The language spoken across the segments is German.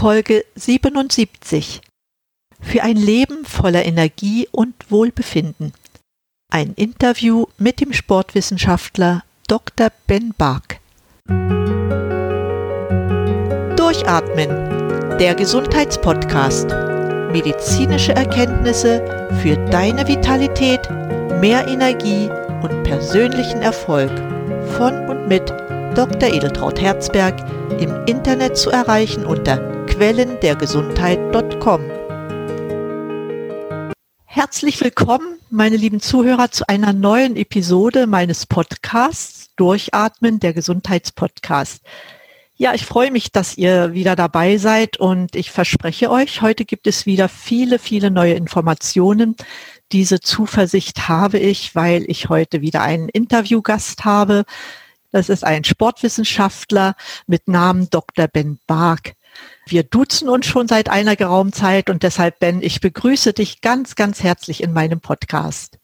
Folge 77. Für ein Leben voller Energie und Wohlbefinden. Ein Interview mit dem Sportwissenschaftler Dr. Ben Bark. Durchatmen, der Gesundheitspodcast. Medizinische Erkenntnisse für deine Vitalität, mehr Energie und persönlichen Erfolg. Von und mit Dr. Edeltraut Herzberg im Internet zu erreichen unter quellendergesundheit.com. Herzlich willkommen, meine lieben Zuhörer, zu einer neuen Episode meines Podcasts Durchatmen, der Gesundheitspodcast. Ja, ich freue mich, dass ihr wieder dabei seid und ich verspreche euch, heute gibt es wieder viele, viele neue Informationen. Diese Zuversicht habe ich, weil ich heute wieder einen Interviewgast habe, das ist ein Sportwissenschaftler mit Namen Dr. Ben Bark. Wir duzen uns schon seit einer geraumen Zeit und deshalb, Ben, ich begrüße dich ganz, ganz herzlich in meinem Podcast.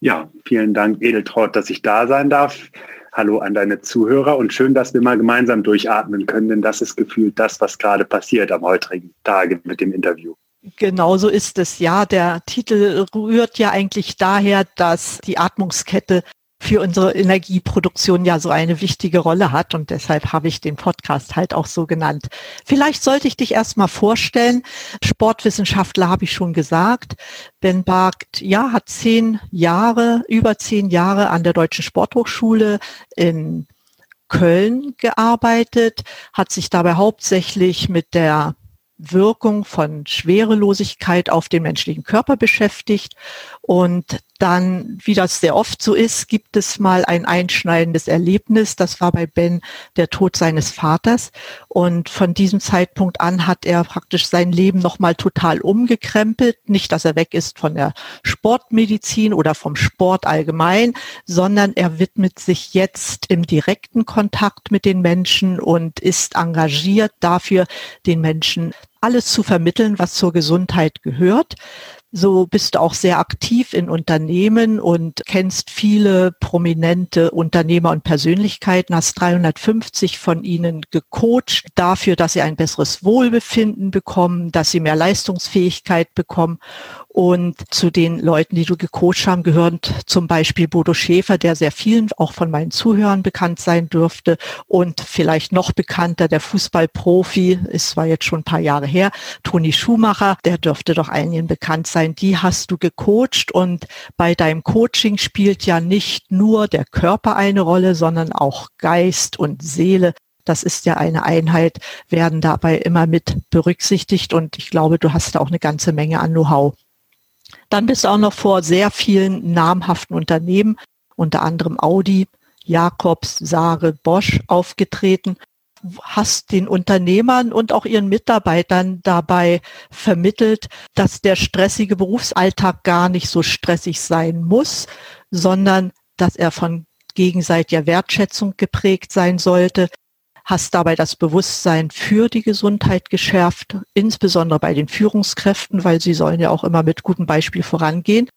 Ja, vielen Dank, Edeltraut, dass ich da sein darf. Hallo an deine Zuhörer und schön, dass wir mal gemeinsam durchatmen können, denn das ist gefühlt das, was gerade passiert am heutigen Tage mit dem Interview. Genau so ist es, ja. Der Titel rührt ja eigentlich daher, dass die Atmungskette für unsere Energieproduktion ja so eine wichtige Rolle hat und deshalb habe ich den Podcast halt auch so genannt. Vielleicht sollte ich dich erstmal vorstellen. Sportwissenschaftler habe ich schon gesagt. Ben Barkt, ja, hat zehn Jahre, über zehn Jahre an der Deutschen Sporthochschule in Köln gearbeitet, hat sich dabei hauptsächlich mit der Wirkung von Schwerelosigkeit auf den menschlichen Körper beschäftigt. Und dann, wie das sehr oft so ist, gibt es mal ein einschneidendes Erlebnis. Das war bei Ben der Tod seines Vaters. Und von diesem Zeitpunkt an hat er praktisch sein Leben nochmal total umgekrempelt. Nicht, dass er weg ist von der Sportmedizin oder vom Sport allgemein, sondern er widmet sich jetzt im direkten Kontakt mit den Menschen und ist engagiert dafür, den Menschen alles zu vermitteln, was zur Gesundheit gehört. So bist du auch sehr aktiv in Unternehmen und kennst viele prominente Unternehmer und Persönlichkeiten, hast 350 von ihnen gecoacht dafür, dass sie ein besseres Wohlbefinden bekommen, dass sie mehr Leistungsfähigkeit bekommen und zu den Leuten, die du gecoacht haben, gehören zum Beispiel Bodo Schäfer, der sehr vielen auch von meinen Zuhörern bekannt sein dürfte und vielleicht noch bekannter, der Fußballprofi, ist zwar jetzt schon ein paar Jahre her, Toni Schumacher, der dürfte doch einigen bekannt sein. Die hast du gecoacht und bei deinem Coaching spielt ja nicht nur der Körper eine Rolle, sondern auch Geist und Seele das ist ja eine Einheit, werden dabei immer mit berücksichtigt und ich glaube, du hast da auch eine ganze Menge an Know-how. Dann bist du auch noch vor sehr vielen namhaften Unternehmen, unter anderem Audi, Jakobs, Sare, Bosch aufgetreten. Hast den Unternehmern und auch ihren Mitarbeitern dabei vermittelt, dass der stressige Berufsalltag gar nicht so stressig sein muss, sondern dass er von gegenseitiger Wertschätzung geprägt sein sollte, hast dabei das Bewusstsein für die Gesundheit geschärft, insbesondere bei den Führungskräften, weil sie sollen ja auch immer mit gutem Beispiel vorangehen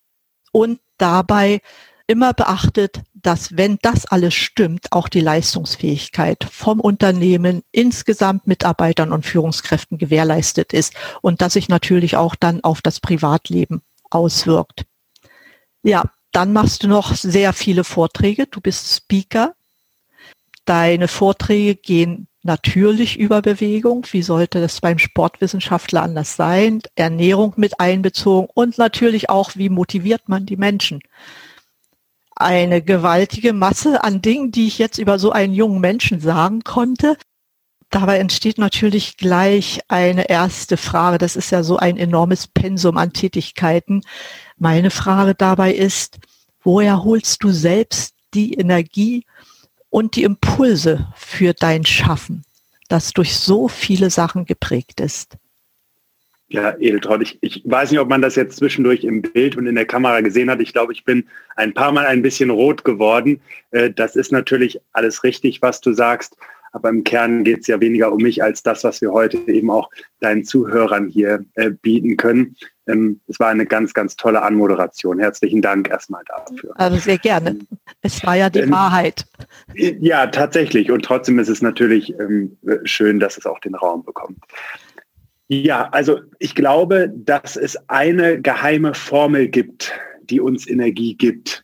und dabei immer beachtet, dass wenn das alles stimmt, auch die Leistungsfähigkeit vom Unternehmen insgesamt Mitarbeitern und Führungskräften gewährleistet ist und dass sich natürlich auch dann auf das Privatleben auswirkt. Ja, dann machst du noch sehr viele Vorträge. Du bist Speaker Deine Vorträge gehen natürlich über Bewegung. Wie sollte das beim Sportwissenschaftler anders sein? Ernährung mit einbezogen und natürlich auch, wie motiviert man die Menschen? Eine gewaltige Masse an Dingen, die ich jetzt über so einen jungen Menschen sagen konnte. Dabei entsteht natürlich gleich eine erste Frage. Das ist ja so ein enormes Pensum an Tätigkeiten. Meine Frage dabei ist, woher holst du selbst die Energie, und die Impulse für dein Schaffen, das durch so viele Sachen geprägt ist. Ja, Edeltraut, ich, ich weiß nicht, ob man das jetzt zwischendurch im Bild und in der Kamera gesehen hat. Ich glaube, ich bin ein paar Mal ein bisschen rot geworden. Äh, das ist natürlich alles richtig, was du sagst. Aber im Kern geht es ja weniger um mich als das, was wir heute eben auch deinen Zuhörern hier äh, bieten können. Ähm, es war eine ganz, ganz tolle Anmoderation. Herzlichen Dank erstmal dafür. Also sehr gerne. Es war ja die ähm, Wahrheit. Ja, tatsächlich. Und trotzdem ist es natürlich ähm, schön, dass es auch den Raum bekommt. Ja, also ich glaube, dass es eine geheime Formel gibt, die uns Energie gibt.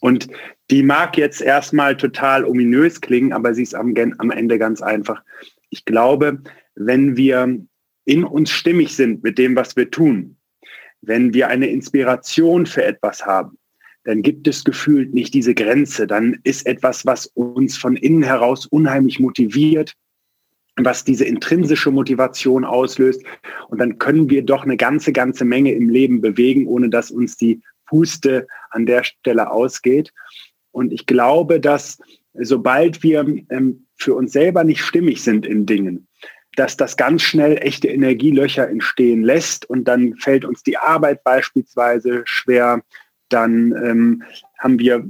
Und die mag jetzt erstmal total ominös klingen, aber sie ist am, am Ende ganz einfach. Ich glaube, wenn wir in uns stimmig sind mit dem, was wir tun, wenn wir eine Inspiration für etwas haben, dann gibt es gefühlt nicht diese Grenze. Dann ist etwas, was uns von innen heraus unheimlich motiviert, was diese intrinsische Motivation auslöst. Und dann können wir doch eine ganze, ganze Menge im Leben bewegen, ohne dass uns die Puste an der Stelle ausgeht. Und ich glaube, dass sobald wir ähm, für uns selber nicht stimmig sind in Dingen, dass das ganz schnell echte Energielöcher entstehen lässt und dann fällt uns die Arbeit beispielsweise schwer, dann ähm, haben wir,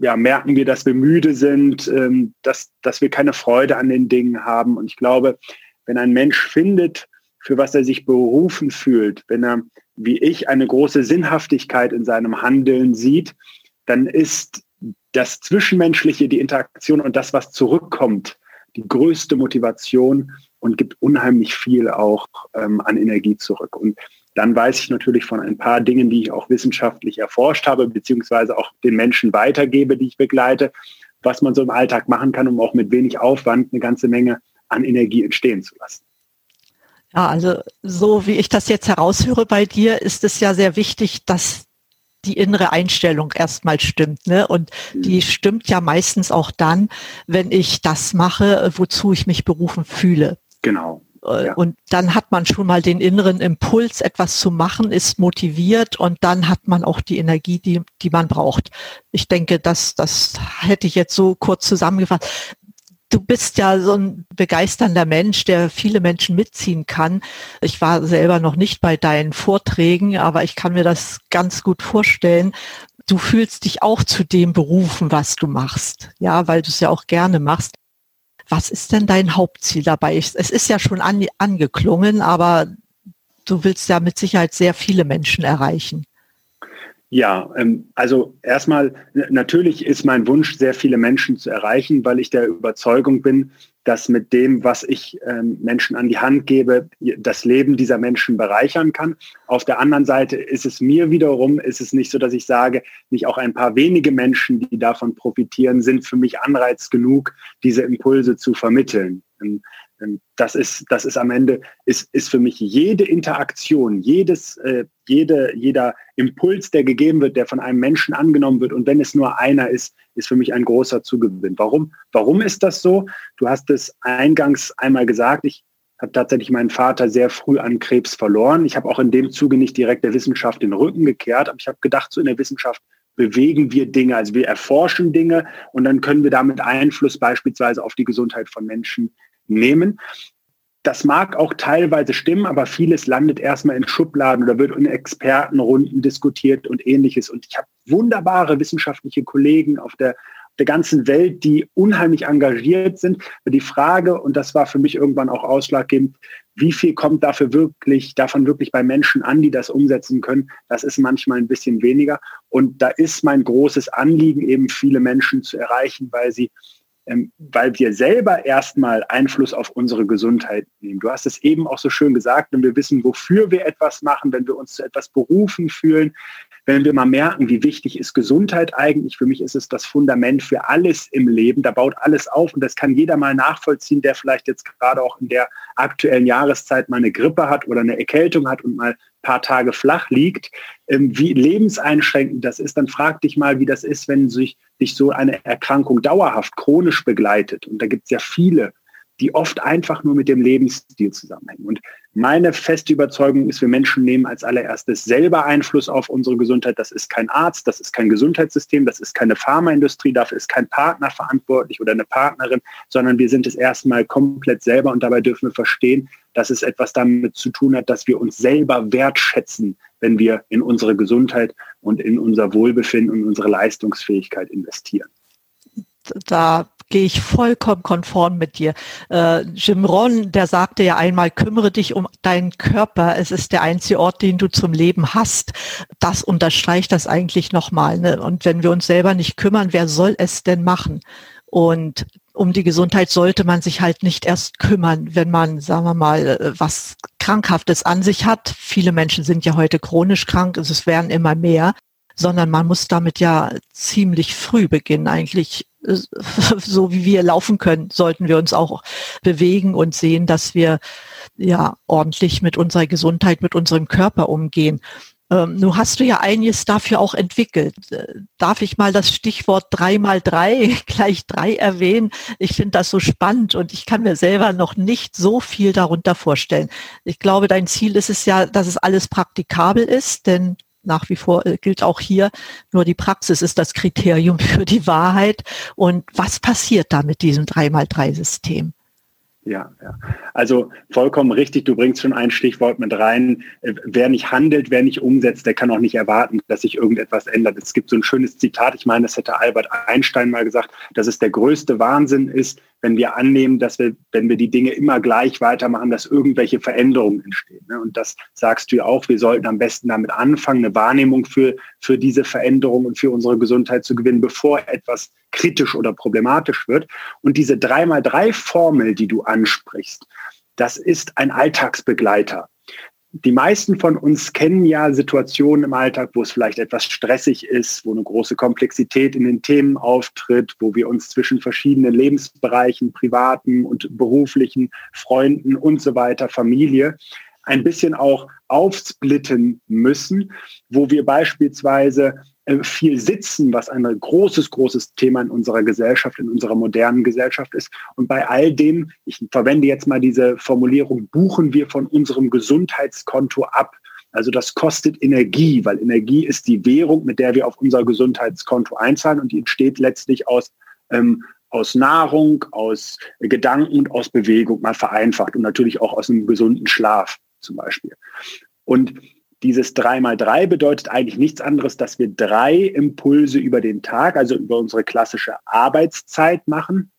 ja, merken wir, dass wir müde sind, ähm, dass, dass wir keine Freude an den Dingen haben. Und ich glaube, wenn ein Mensch findet, für was er sich berufen fühlt, wenn er, wie ich, eine große Sinnhaftigkeit in seinem Handeln sieht, dann ist das Zwischenmenschliche, die Interaktion und das, was zurückkommt, die größte Motivation und gibt unheimlich viel auch ähm, an Energie zurück. Und dann weiß ich natürlich von ein paar Dingen, die ich auch wissenschaftlich erforscht habe, beziehungsweise auch den Menschen weitergebe, die ich begleite, was man so im Alltag machen kann, um auch mit wenig Aufwand eine ganze Menge an Energie entstehen zu lassen. Ja, also so wie ich das jetzt heraushöre bei dir, ist es ja sehr wichtig, dass die innere Einstellung erstmal stimmt. Ne? Und die mhm. stimmt ja meistens auch dann, wenn ich das mache, wozu ich mich berufen fühle. Genau. Äh, ja. Und dann hat man schon mal den inneren Impuls, etwas zu machen, ist motiviert und dann hat man auch die Energie, die, die man braucht. Ich denke, das, das hätte ich jetzt so kurz zusammengefasst. Du bist ja so ein begeisternder Mensch, der viele Menschen mitziehen kann. Ich war selber noch nicht bei deinen Vorträgen, aber ich kann mir das ganz gut vorstellen. Du fühlst dich auch zu dem berufen, was du machst. Ja, weil du es ja auch gerne machst. Was ist denn dein Hauptziel dabei? Es ist ja schon an, angeklungen, aber du willst ja mit Sicherheit sehr viele Menschen erreichen. Ja, ähm, also erstmal, natürlich ist mein Wunsch, sehr viele Menschen zu erreichen, weil ich der Überzeugung bin, dass mit dem, was ich ähm, Menschen an die Hand gebe, das Leben dieser Menschen bereichern kann. Auf der anderen Seite ist es mir wiederum, ist es nicht so, dass ich sage, nicht auch ein paar wenige Menschen, die davon profitieren, sind für mich Anreiz genug, diese Impulse zu vermitteln. Das ist, das ist am Ende, ist, ist für mich jede Interaktion, jedes, äh, jede, jeder Impuls, der gegeben wird, der von einem Menschen angenommen wird, und wenn es nur einer ist, ist für mich ein großer Zugewinn. Warum? Warum ist das so? Du hast es eingangs einmal gesagt, ich habe tatsächlich meinen Vater sehr früh an Krebs verloren. Ich habe auch in dem Zuge nicht direkt der Wissenschaft den Rücken gekehrt, aber ich habe gedacht, so in der Wissenschaft bewegen wir Dinge, also wir erforschen Dinge und dann können wir damit Einfluss beispielsweise auf die Gesundheit von Menschen nehmen. Das mag auch teilweise stimmen, aber vieles landet erstmal in Schubladen oder wird in Expertenrunden diskutiert und ähnliches. Und ich habe wunderbare wissenschaftliche Kollegen auf der, der ganzen Welt, die unheimlich engagiert sind. Die Frage, und das war für mich irgendwann auch ausschlaggebend, wie viel kommt dafür wirklich, davon wirklich bei Menschen an, die das umsetzen können, das ist manchmal ein bisschen weniger. Und da ist mein großes Anliegen, eben viele Menschen zu erreichen, weil sie ähm, weil wir selber erstmal Einfluss auf unsere Gesundheit nehmen. Du hast es eben auch so schön gesagt, wenn wir wissen, wofür wir etwas machen, wenn wir uns zu etwas berufen fühlen, wenn wir mal merken, wie wichtig ist Gesundheit eigentlich. Für mich ist es das Fundament für alles im Leben. Da baut alles auf und das kann jeder mal nachvollziehen, der vielleicht jetzt gerade auch in der aktuellen Jahreszeit mal eine Grippe hat oder eine Erkältung hat und mal paar Tage flach liegt, ähm, wie lebenseinschränkend das ist, dann frag dich mal, wie das ist, wenn sich, sich so eine Erkrankung dauerhaft chronisch begleitet. Und da gibt es ja viele die oft einfach nur mit dem Lebensstil zusammenhängen. Und meine feste Überzeugung ist, wir Menschen nehmen als allererstes selber Einfluss auf unsere Gesundheit. Das ist kein Arzt, das ist kein Gesundheitssystem, das ist keine Pharmaindustrie, dafür ist kein Partner verantwortlich oder eine Partnerin, sondern wir sind es erstmal komplett selber und dabei dürfen wir verstehen, dass es etwas damit zu tun hat, dass wir uns selber wertschätzen, wenn wir in unsere Gesundheit und in unser Wohlbefinden und unsere Leistungsfähigkeit investieren. Da gehe ich vollkommen konform mit dir. Äh, Jim Ron, der sagte ja einmal, kümmere dich um deinen Körper. Es ist der einzige Ort, den du zum Leben hast. Das unterstreicht das eigentlich nochmal. Ne? Und wenn wir uns selber nicht kümmern, wer soll es denn machen? Und um die Gesundheit sollte man sich halt nicht erst kümmern, wenn man, sagen wir mal, äh, was Krankhaftes an sich hat. Viele Menschen sind ja heute chronisch krank, es werden immer mehr, sondern man muss damit ja ziemlich früh beginnen. Eigentlich äh, so wie wir laufen können, sollten wir uns auch bewegen und sehen, dass wir ja ordentlich mit unserer Gesundheit, mit unserem Körper umgehen. Ähm, nun hast du ja einiges dafür auch entwickelt. Äh, darf ich mal das Stichwort drei mal drei gleich drei erwähnen? Ich finde das so spannend und ich kann mir selber noch nicht so viel darunter vorstellen. Ich glaube, dein Ziel ist es ja, dass es alles praktikabel ist, denn nach wie vor äh, gilt auch hier, nur die Praxis ist das Kriterium für die Wahrheit. Und was passiert da mit diesem drei mal drei System? Ja, ja. Also vollkommen richtig, du bringst schon ein Stichwort mit rein. Äh, wer nicht handelt, wer nicht umsetzt, der kann auch nicht erwarten, dass sich irgendetwas ändert. Es gibt so ein schönes Zitat, ich meine, das hätte Albert Einstein mal gesagt, dass es der größte Wahnsinn ist, wenn wir annehmen, dass wir, wenn wir die Dinge immer gleich weitermachen, dass irgendwelche Veränderungen entstehen. Ne? Und das sagst du ja auch, wir sollten am besten damit anfangen, eine Wahrnehmung für, für diese Veränderung und für unsere Gesundheit zu gewinnen, bevor etwas kritisch oder problematisch wird. Und diese 3x3-Formel, die du ansprichst, das ist ein Alltagsbegleiter die meisten von uns kennen ja Situationen im Alltag, wo es vielleicht etwas stressig ist, wo eine große Komplexität in den Themen auftritt, wo wir uns zwischen verschiedenen Lebensbereichen, privaten und beruflichen, Freunden und so weiter, Familie, ein bisschen auch aufsplitten müssen, wo wir beispielsweise viel sitzen, was ein großes, großes Thema in unserer Gesellschaft, in unserer modernen Gesellschaft ist. Und bei all dem, ich verwende jetzt mal diese Formulierung, buchen wir von unserem Gesundheitskonto ab. Also das kostet Energie, weil Energie ist die Währung, mit der wir auf unser Gesundheitskonto einzahlen und die entsteht letztlich aus, ähm, aus Nahrung, aus Gedanken und aus Bewegung, mal vereinfacht und natürlich auch aus einem gesunden Schlaf zum Beispiel. Und dieses 3x3 bedeutet eigentlich nichts anderes, dass wir drei Impulse über den Tag, also über unsere klassische Arbeitszeit machen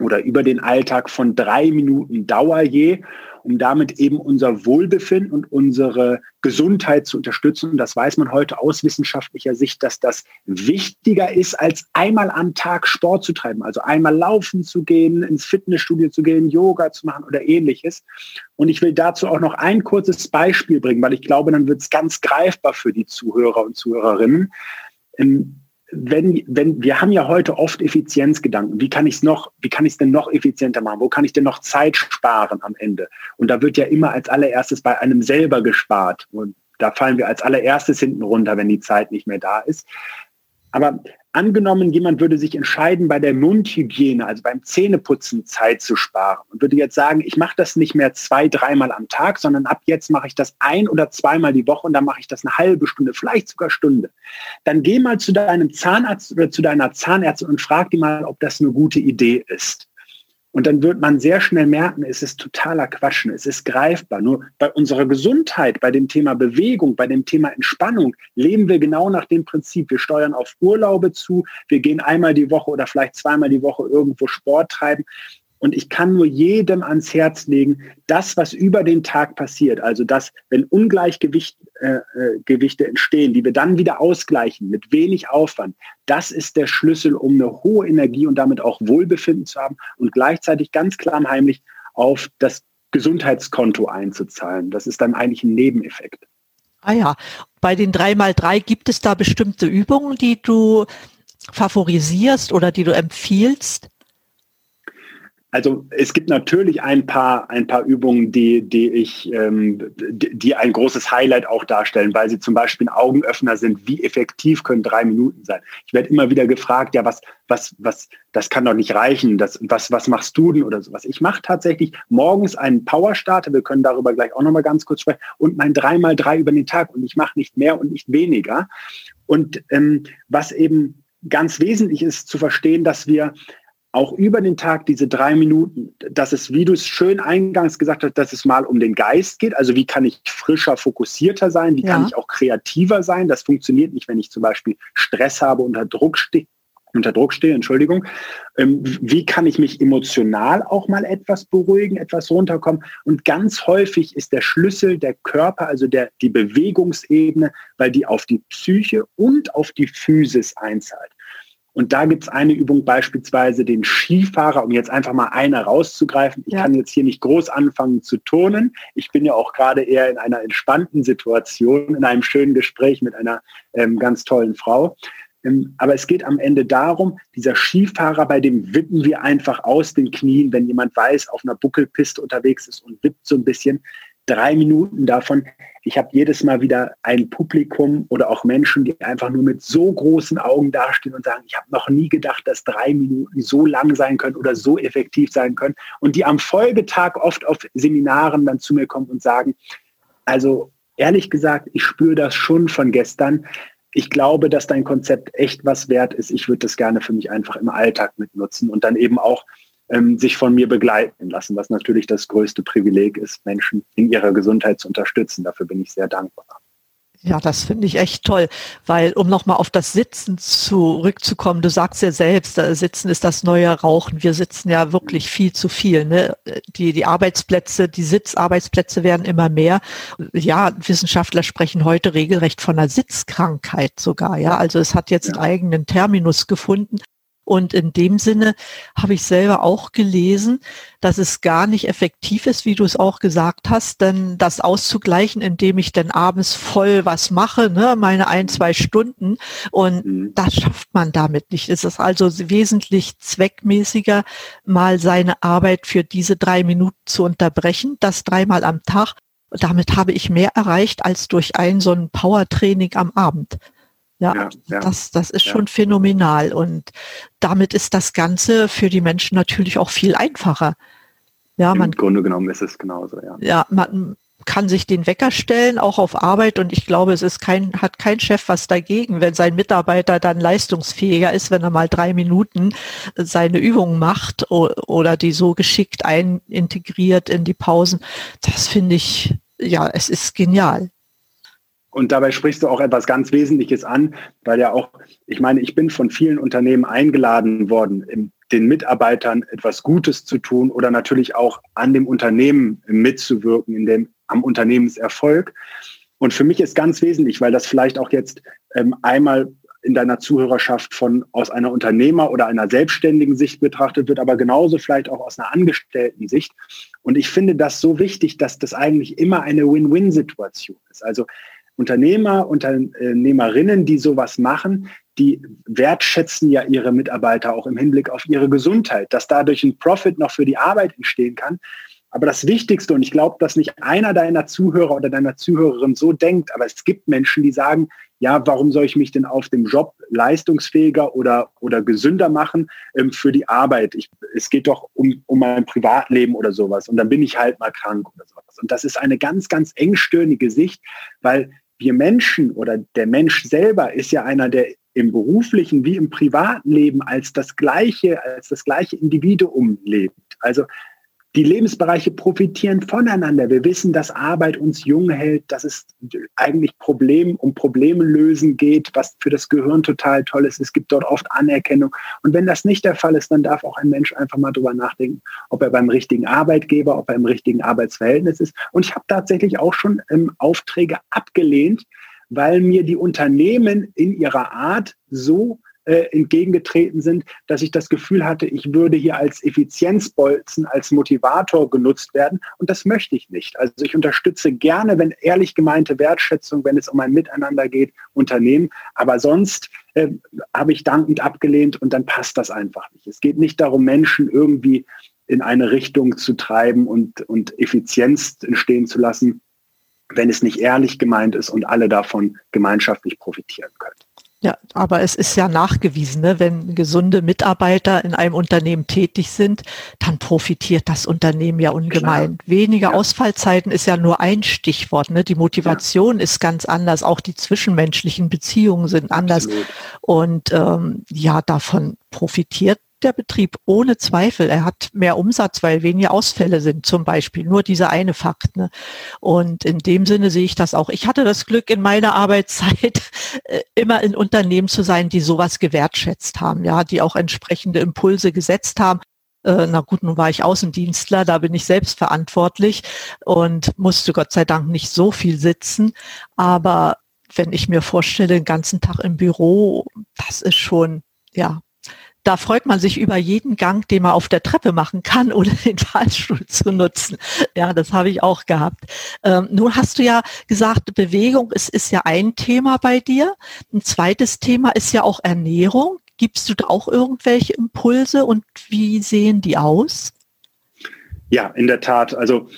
oder über den Alltag von drei Minuten Dauer je um damit eben unser Wohlbefinden und unsere Gesundheit zu unterstützen. Und das weiß man heute aus wissenschaftlicher Sicht, dass das wichtiger ist, als einmal am Tag Sport zu treiben. Also einmal laufen zu gehen, ins Fitnessstudio zu gehen, Yoga zu machen oder ähnliches. Und ich will dazu auch noch ein kurzes Beispiel bringen, weil ich glaube, dann wird es ganz greifbar für die Zuhörer und Zuhörerinnen wenn, wenn, wir haben ja heute oft Effizienzgedanken. Wie kann ich es noch, wie kann ich es denn noch effizienter machen? Wo kann ich denn noch Zeit sparen am Ende? Und da wird ja immer als allererstes bei einem selber gespart. Und da fallen wir als allererstes hinten runter, wenn die Zeit nicht mehr da ist. Aber angenommen, jemand würde sich entscheiden, bei der Mundhygiene, also beim Zähneputzen Zeit zu sparen und würde jetzt sagen, ich mache das nicht mehr zwei, dreimal am Tag, sondern ab jetzt mache ich das ein oder zweimal die Woche und dann mache ich das eine halbe Stunde, vielleicht sogar Stunde. Dann geh mal zu deinem Zahnarzt oder zu deiner Zahnärztin und frag die mal, ob das eine gute Idee ist. Und dann wird man sehr schnell merken, es ist totaler Quatschen, es ist greifbar. Nur bei unserer Gesundheit, bei dem Thema Bewegung, bei dem Thema Entspannung leben wir genau nach dem Prinzip. Wir steuern auf Urlaube zu, wir gehen einmal die Woche oder vielleicht zweimal die Woche irgendwo Sport treiben. Und ich kann nur jedem ans Herz legen, das, was über den Tag passiert, also das, wenn Ungleichgewichte äh, äh, entstehen, die wir dann wieder ausgleichen mit wenig Aufwand, das ist der Schlüssel, um eine hohe Energie und damit auch Wohlbefinden zu haben und gleichzeitig ganz klar und heimlich auf das Gesundheitskonto einzuzahlen. Das ist dann eigentlich ein Nebeneffekt. Ah ja, bei den 3x3 gibt es da bestimmte Übungen, die du favorisierst oder die du empfiehlst? Also es gibt natürlich ein paar, ein paar Übungen, die, die ich, ähm, die, die ein großes Highlight auch darstellen, weil sie zum Beispiel ein Augenöffner sind. Wie effektiv können drei Minuten sein? Ich werde immer wieder gefragt, ja, was, was, was, das kann doch nicht reichen. Das, was, was machst du denn oder sowas? Ich mache tatsächlich morgens einen Powerstarter. Wir können darüber gleich auch nochmal ganz kurz sprechen und mein dreimal drei über den Tag und ich mache nicht mehr und nicht weniger. Und ähm, was eben ganz wesentlich ist zu verstehen, dass wir auch über den Tag diese drei Minuten, dass es, wie du es schön eingangs gesagt hast, dass es mal um den Geist geht. Also wie kann ich frischer, fokussierter sein? Wie ja. kann ich auch kreativer sein? Das funktioniert nicht, wenn ich zum Beispiel Stress habe, unter Druck stehe. Unter Druck stehe, Entschuldigung. Ähm, wie kann ich mich emotional auch mal etwas beruhigen, etwas runterkommen? Und ganz häufig ist der Schlüssel der Körper, also der, die Bewegungsebene, weil die auf die Psyche und auf die Physis einzahlt. Und da gibt es eine Übung, beispielsweise den Skifahrer, um jetzt einfach mal eine rauszugreifen. Ich ja. kann jetzt hier nicht groß anfangen zu turnen. Ich bin ja auch gerade eher in einer entspannten Situation, in einem schönen Gespräch mit einer ähm, ganz tollen Frau. Ähm, aber es geht am Ende darum, dieser Skifahrer, bei dem wippen wir einfach aus den Knien, wenn jemand weiß, auf einer Buckelpiste unterwegs ist und wippt so ein bisschen. Drei Minuten davon ich habe jedes Mal wieder ein Publikum oder auch Menschen, die einfach nur mit so großen Augen dastehen und sagen, ich habe noch nie gedacht, dass drei Minuten so lang sein können oder so effektiv sein können. Und die am Folgetag oft auf Seminaren dann zu mir kommen und sagen, also ehrlich gesagt, ich spüre das schon von gestern. Ich glaube, dass dein Konzept echt was wert ist. Ich würde das gerne für mich einfach im Alltag mitnutzen und dann eben auch ähm, sich von mir begleiten lassen, was natürlich das größte Privileg ist, Menschen in ihrer Gesundheit zu unterstützen. Dafür bin ich sehr dankbar. Ja, das finde ich echt toll, weil um nochmal auf das Sitzen zurückzukommen, du sagst ja selbst, Sitzen ist das neue Rauchen. Wir sitzen ja wirklich viel zu viel. Ne? Die, die Arbeitsplätze, die Sitzarbeitsplätze werden immer mehr. Ja, Wissenschaftler sprechen heute regelrecht von einer Sitzkrankheit sogar. Ja, also es hat jetzt ja. einen eigenen Terminus gefunden. Und in dem Sinne habe ich selber auch gelesen, dass es gar nicht effektiv ist, wie du es auch gesagt hast, denn das auszugleichen, indem ich dann abends voll was mache, ne, meine ein, zwei Stunden. Und mhm. das schafft man damit nicht. Es ist also wesentlich zweckmäßiger, mal seine Arbeit für diese drei Minuten zu unterbrechen, das dreimal am Tag. Damit habe ich mehr erreicht als durch ein so ein Powertraining am Abend. Ja, ja, ja. Das, das ist ja. schon phänomenal. Und damit ist das Ganze für die Menschen natürlich auch viel einfacher. Ja, Im man, Grunde genommen ist es genauso, ja. Ja, man kann sich den Wecker stellen, auch auf Arbeit. Und ich glaube, es ist kein, hat kein Chef was dagegen, wenn sein Mitarbeiter dann leistungsfähiger ist, wenn er mal drei Minuten seine Übungen macht oder die so geschickt ein integriert in die Pausen. Das finde ich, ja, es ist genial. Und dabei sprichst du auch etwas ganz Wesentliches an, weil ja auch, ich meine, ich bin von vielen Unternehmen eingeladen worden, den Mitarbeitern etwas Gutes zu tun oder natürlich auch an dem Unternehmen mitzuwirken, in dem, am Unternehmenserfolg. Und für mich ist ganz wesentlich, weil das vielleicht auch jetzt ähm, einmal in deiner Zuhörerschaft von aus einer Unternehmer oder einer selbstständigen Sicht betrachtet wird, aber genauso vielleicht auch aus einer angestellten Sicht. Und ich finde das so wichtig, dass das eigentlich immer eine Win-Win-Situation ist. Also Unternehmer, Unternehmerinnen, die sowas machen, die wertschätzen ja ihre Mitarbeiter auch im Hinblick auf ihre Gesundheit, dass dadurch ein Profit noch für die Arbeit entstehen kann. Aber das Wichtigste, und ich glaube, dass nicht einer deiner Zuhörer oder deiner Zuhörerin so denkt, aber es gibt Menschen, die sagen, ja, warum soll ich mich denn auf dem Job leistungsfähiger oder, oder gesünder machen ähm, für die Arbeit? Ich, es geht doch um, um mein Privatleben oder sowas. Und dann bin ich halt mal krank oder sowas. Und das ist eine ganz, ganz engstirnige Sicht, weil wir Menschen oder der Mensch selber ist ja einer, der im beruflichen wie im privaten Leben als das gleiche, als das gleiche Individuum lebt. Also die Lebensbereiche profitieren voneinander. Wir wissen, dass Arbeit uns jung hält, dass es eigentlich Problem, um Probleme lösen geht, was für das Gehirn total toll ist. Es gibt dort oft Anerkennung. Und wenn das nicht der Fall ist, dann darf auch ein Mensch einfach mal drüber nachdenken, ob er beim richtigen Arbeitgeber, ob er im richtigen Arbeitsverhältnis ist. Und ich habe tatsächlich auch schon ähm, Aufträge abgelehnt, weil mir die Unternehmen in ihrer Art so äh, entgegengetreten sind, dass ich das Gefühl hatte, ich würde hier als Effizienzbolzen, als Motivator genutzt werden. Und das möchte ich nicht. Also ich unterstütze gerne, wenn ehrlich gemeinte Wertschätzung, wenn es um ein Miteinander geht, Unternehmen. Aber sonst äh, habe ich dankend abgelehnt und dann passt das einfach nicht. Es geht nicht darum, Menschen irgendwie in eine Richtung zu treiben und, und Effizienz entstehen zu lassen, wenn es nicht ehrlich gemeint ist und alle davon gemeinschaftlich profitieren können. Ja, aber es ist ja nachgewiesen, ne? wenn gesunde Mitarbeiter in einem Unternehmen tätig sind, dann profitiert das Unternehmen ja ungemein. Klar. Weniger ja. Ausfallzeiten ist ja nur ein Stichwort. Ne? Die Motivation ja. ist ganz anders, auch die zwischenmenschlichen Beziehungen sind anders. Absolut. Und ähm, ja, davon profitiert der Betrieb ohne Zweifel. Er hat mehr Umsatz, weil weniger Ausfälle sind zum Beispiel. Nur dieser eine Fakt. Ne? Und in dem Sinne sehe ich das auch. Ich hatte das Glück in meiner Arbeitszeit äh, immer in Unternehmen zu sein, die sowas gewertschätzt haben, ja, die auch entsprechende Impulse gesetzt haben. Äh, na gut, nun war ich Außendienstler, da bin ich selbst verantwortlich und musste Gott sei Dank nicht so viel sitzen. Aber wenn ich mir vorstelle, den ganzen Tag im Büro, das ist schon Ja, da freut man sich über jeden Gang, den man auf der Treppe machen kann oder den Fahrstuhl zu nutzen. Ja, das habe ich auch gehabt. Ähm, nun hast du ja gesagt, Bewegung ist, ist ja ein Thema bei dir. Ein zweites Thema ist ja auch Ernährung. Gibst du da auch irgendwelche Impulse und wie sehen die aus? Ja, in der Tat. Also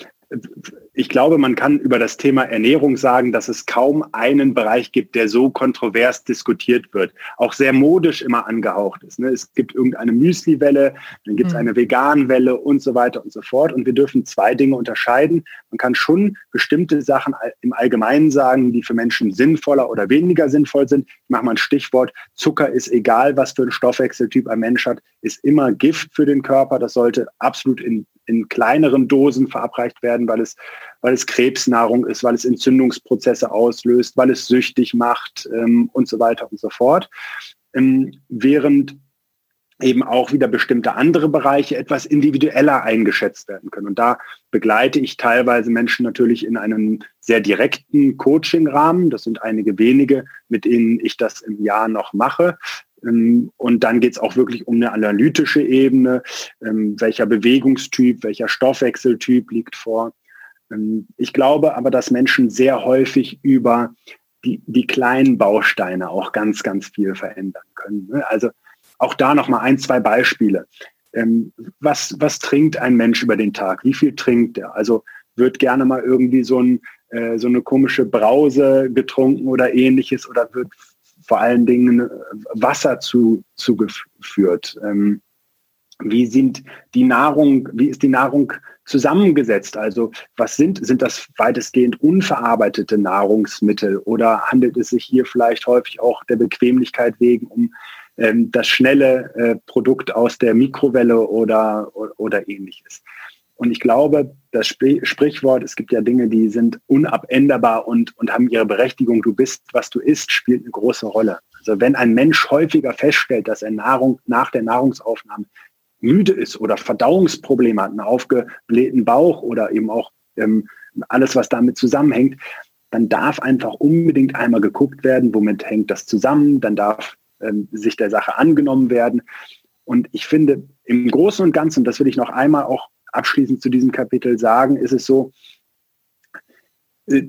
ich glaube, man kann über das Thema Ernährung sagen, dass es kaum einen Bereich gibt, der so kontrovers diskutiert wird, auch sehr modisch immer angehaucht ist. Ne? Es gibt irgendeine Müsli-Welle, dann gibt es mhm. eine Vegan-Welle und so weiter und so fort. Und wir dürfen zwei Dinge unterscheiden. Man kann schon bestimmte Sachen im Allgemeinen sagen, die für Menschen sinnvoller oder weniger sinnvoll sind. Ich mache mal ein Stichwort. Zucker ist egal, was für ein Stoffwechseltyp ein Mensch hat, ist immer Gift für den Körper. Das sollte absolut in in kleineren Dosen verabreicht werden, weil es, weil es Krebsnahrung ist, weil es Entzündungsprozesse auslöst, weil es süchtig macht ähm, und so weiter und so fort. Ähm, während eben auch wieder bestimmte andere Bereiche etwas individueller eingeschätzt werden können. Und da begleite ich teilweise Menschen natürlich in einem sehr direkten Coaching-Rahmen. Das sind einige wenige, mit denen ich das im Jahr noch mache. Ähm, und dann geht es auch wirklich um eine analytische Ebene. Ähm, welcher Bewegungstyp, welcher Stoffwechseltyp liegt vor. Ähm, ich glaube aber, dass Menschen sehr häufig über die, die kleinen Bausteine auch ganz, ganz viel verändern können. Ne? Also auch da nochmal ein, zwei Beispiele. Was, was trinkt ein Mensch über den Tag? Wie viel trinkt er? Also wird gerne mal irgendwie so, ein, äh, so eine komische Brause getrunken oder ähnliches oder wird vor allen Dingen äh, Wasser zu, zugeführt? Ähm, wie sind die Nahrung, wie ist die Nahrung zusammengesetzt? Also was sind, sind das weitestgehend unverarbeitete Nahrungsmittel oder handelt es sich hier vielleicht häufig auch der Bequemlichkeit wegen um ähm, das schnelle äh, Produkt aus der Mikrowelle oder, oder, ähnliches? Und ich glaube, das Sprichwort, es gibt ja Dinge, die sind unabänderbar und, und haben ihre Berechtigung. Du bist, was du isst, spielt eine große Rolle. Also wenn ein Mensch häufiger feststellt, dass er Nahrung nach der Nahrungsaufnahme müde ist oder Verdauungsprobleme hat, einen aufgeblähten Bauch oder eben auch ähm, alles, was damit zusammenhängt, dann darf einfach unbedingt einmal geguckt werden, womit hängt das zusammen, dann darf ähm, sich der Sache angenommen werden. Und ich finde, im Großen und Ganzen, das will ich noch einmal auch abschließend zu diesem Kapitel sagen, ist es so, äh,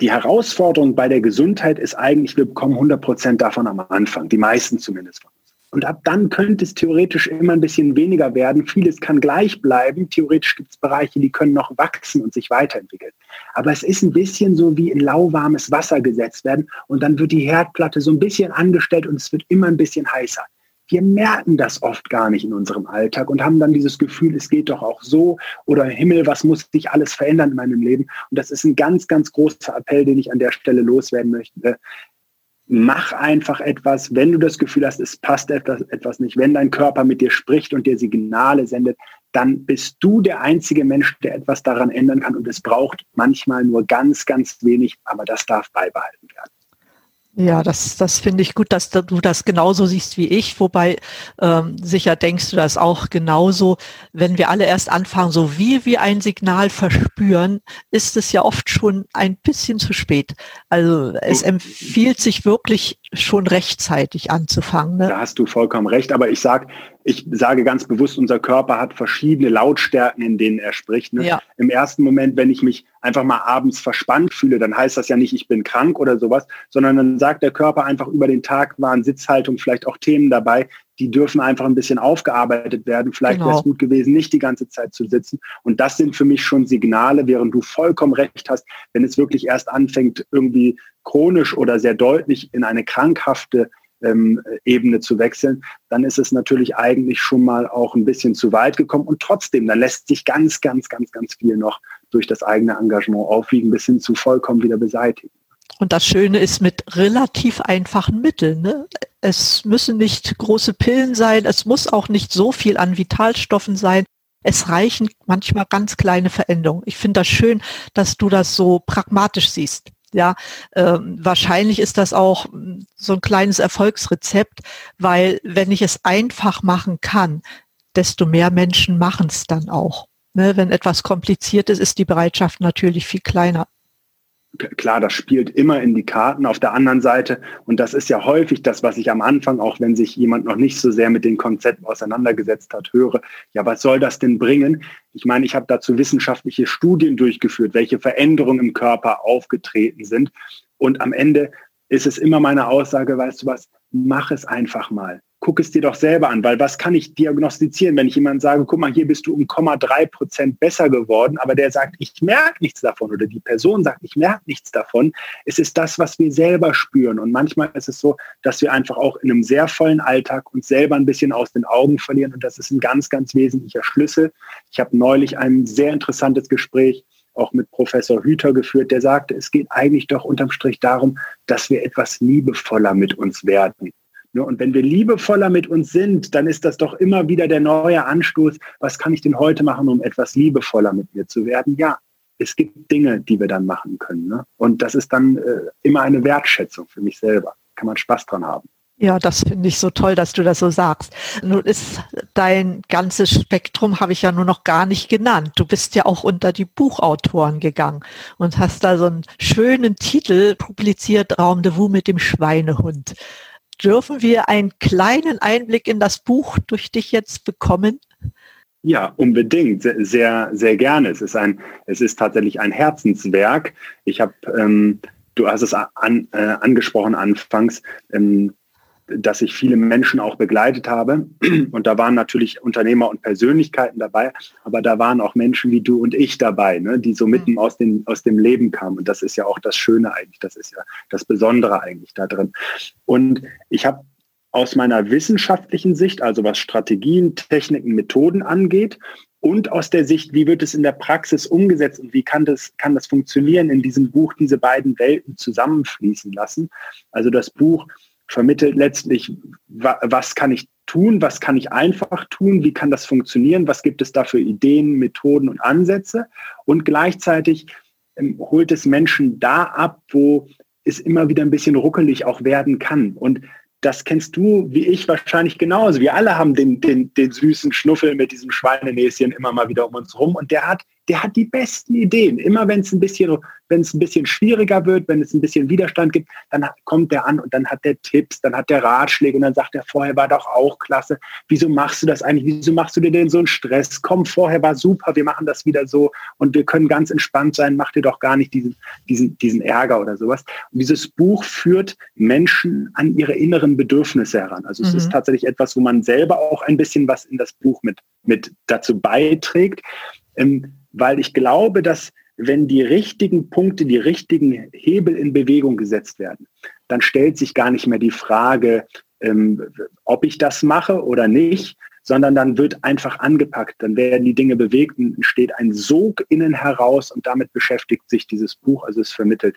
die Herausforderung bei der Gesundheit ist eigentlich, wir bekommen 100 Prozent davon am Anfang, die meisten zumindest von. Und ab dann könnte es theoretisch immer ein bisschen weniger werden. Vieles kann gleich bleiben. Theoretisch gibt es Bereiche, die können noch wachsen und sich weiterentwickeln. Aber es ist ein bisschen so wie in lauwarmes Wasser gesetzt werden und dann wird die Herdplatte so ein bisschen angestellt und es wird immer ein bisschen heißer wir merken das oft gar nicht in unserem Alltag und haben dann dieses Gefühl, es geht doch auch so oder Himmel, was muss sich alles verändern in meinem Leben? Und das ist ein ganz, ganz großer Appell, den ich an der Stelle loswerden möchte. Mach einfach etwas, wenn du das Gefühl hast, es passt etwas, etwas nicht, wenn dein Körper mit dir spricht und dir Signale sendet, dann bist du der einzige Mensch, der etwas daran ändern kann. Und es braucht manchmal nur ganz, ganz wenig, aber das darf beibehalten werden. Ja, das, das finde ich gut, dass du das genauso siehst wie ich, wobei ähm, sicher denkst du das auch genauso. Wenn wir alle erst anfangen, so wie wir ein Signal verspüren, ist es ja oft schon ein bisschen zu spät. Also es empfiehlt sich wirklich schon rechtzeitig anzufangen. Ne? Da hast du vollkommen recht, aber ich sage, ich sage ganz bewusst, unser Körper hat verschiedene Lautstärken, in denen er spricht. Ne? Ja. Im ersten Moment, wenn ich mich einfach mal abends verspannt fühle, dann heißt das ja nicht, ich bin krank oder sowas, sondern dann sagt der Körper einfach über den Tag waren Sitzhaltung, vielleicht auch Themen dabei, die dürfen einfach ein bisschen aufgearbeitet werden. Vielleicht genau. wäre es gut gewesen, nicht die ganze Zeit zu sitzen. Und das sind für mich schon Signale, während du vollkommen recht hast, wenn es wirklich erst anfängt, irgendwie chronisch oder sehr deutlich in eine krankhafte ähm, Ebene zu wechseln, dann ist es natürlich eigentlich schon mal auch ein bisschen zu weit gekommen. Und trotzdem, dann lässt sich ganz, ganz, ganz, ganz viel noch durch das eigene Engagement aufwiegen, bis hin zu vollkommen wieder beseitigen. Und das Schöne ist mit relativ einfachen Mitteln. Ne? Es müssen nicht große Pillen sein, es muss auch nicht so viel an Vitalstoffen sein. Es reichen manchmal ganz kleine Veränderungen. Ich finde das schön, dass du das so pragmatisch siehst. Ja, ähm, wahrscheinlich ist das auch so ein kleines Erfolgsrezept, weil wenn ich es einfach machen kann, desto mehr Menschen machen es dann auch. Ne, wenn etwas kompliziert ist, ist die Bereitschaft natürlich viel kleiner. Klar, das spielt immer in die Karten auf der anderen Seite. Und das ist ja häufig das, was ich am Anfang, auch wenn sich jemand noch nicht so sehr mit den Konzepten auseinandergesetzt hat, höre. Ja, was soll das denn bringen? Ich meine, ich habe dazu wissenschaftliche Studien durchgeführt, welche Veränderungen im Körper aufgetreten sind. Und am Ende ist es immer meine Aussage, weißt du was, mach es einfach mal guck es dir doch selber an, weil was kann ich diagnostizieren, wenn ich jemand sage, guck mal, hier bist du um 0,3 Prozent besser geworden, aber der sagt, ich merke nichts davon oder die Person sagt, ich merke nichts davon. Es ist das, was wir selber spüren und manchmal ist es so, dass wir einfach auch in einem sehr vollen Alltag uns selber ein bisschen aus den Augen verlieren und das ist ein ganz, ganz wesentlicher Schlüssel. Ich habe neulich ein sehr interessantes Gespräch auch mit Professor Hüter geführt, der sagte, es geht eigentlich doch unterm Strich darum, dass wir etwas liebevoller mit uns werden. Ne, und wenn wir liebevoller mit uns sind, dann ist das doch immer wieder der neue Anstoß. Was kann ich denn heute machen, um etwas liebevoller mit mir zu werden? Ja, es gibt Dinge, die wir dann machen können. Ne? Und das ist dann äh, immer eine Wertschätzung für mich selber. Kann man Spaß dran haben. Ja, das finde ich so toll, dass du das so sagst. Nun ist dein ganzes Spektrum, habe ich ja nur noch gar nicht genannt. Du bist ja auch unter die Buchautoren gegangen und hast da so einen schönen Titel publiziert, Raum de Wu mit dem Schweinehund. Dürfen wir einen kleinen Einblick in das Buch durch dich jetzt bekommen? Ja, unbedingt, sehr, sehr gerne. Es ist ein, es ist tatsächlich ein Herzenswerk. Ich habe, ähm, du hast es an, äh, angesprochen anfangs, ähm, dass ich viele Menschen auch begleitet habe. Und da waren natürlich Unternehmer und Persönlichkeiten dabei, aber da waren auch Menschen wie du und ich dabei, ne, die so mitten mhm. aus, den, aus dem Leben kamen. Und das ist ja auch das Schöne eigentlich, das ist ja das Besondere eigentlich da drin. Und ich habe aus meiner wissenschaftlichen Sicht, also was Strategien, Techniken, Methoden angeht, und aus der Sicht, wie wird es in der Praxis umgesetzt und wie kann das, kann das funktionieren, in diesem Buch diese beiden Welten zusammenfließen lassen. Also das Buch vermittelt letztlich, was kann ich tun, was kann ich einfach tun, wie kann das funktionieren, was gibt es da für Ideen, Methoden und Ansätze und gleichzeitig ähm, holt es Menschen da ab, wo es immer wieder ein bisschen ruckelig auch werden kann. Und das kennst du wie ich wahrscheinlich genauso. Wir alle haben den, den, den süßen Schnuffel mit diesem Schweinenäschen immer mal wieder um uns rum und der hat der hat die besten Ideen. Immer wenn es ein bisschen, wenn es ein bisschen schwieriger wird, wenn es ein bisschen Widerstand gibt, dann kommt der an und dann hat der Tipps, dann hat der Ratschläge und dann sagt er, vorher war doch auch klasse. Wieso machst du das eigentlich? Wieso machst du dir denn so einen Stress? Komm, vorher war super, wir machen das wieder so und wir können ganz entspannt sein, mach dir doch gar nicht diesen, diesen, diesen Ärger oder sowas. Und dieses Buch führt Menschen an ihre inneren Bedürfnisse heran. Also mhm. es ist mhm. tatsächlich etwas, wo man selber auch ein bisschen was in das Buch mit, mit dazu beiträgt. Ähm, weil ich glaube, dass wenn die richtigen Punkte, die richtigen Hebel in Bewegung gesetzt werden, dann stellt sich gar nicht mehr die Frage, ähm, ob ich das mache oder nicht, sondern dann wird einfach angepackt, dann werden die Dinge bewegt und entsteht ein Sog innen heraus und damit beschäftigt sich dieses Buch. Also es vermittelt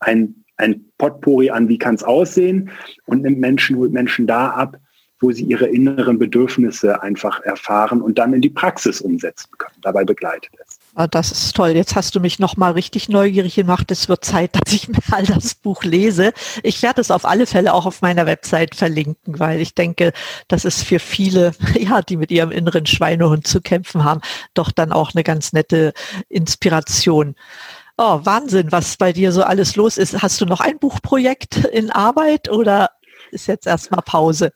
ein, ein Potpourri an, wie kann es aussehen und nimmt Menschen, holt Menschen da ab, wo sie ihre inneren Bedürfnisse einfach erfahren und dann in die Praxis umsetzen können. Dabei begleitet es. Ah, das ist toll. Jetzt hast du mich noch mal richtig neugierig gemacht. Es wird Zeit, dass ich mir all das Buch lese. Ich werde es auf alle Fälle auch auf meiner Website verlinken, weil ich denke, das ist für viele, ja, die mit ihrem inneren Schweinehund zu kämpfen haben, doch dann auch eine ganz nette Inspiration. Oh, Wahnsinn, was bei dir so alles los ist. Hast du noch ein Buchprojekt in Arbeit oder ist jetzt erstmal Pause?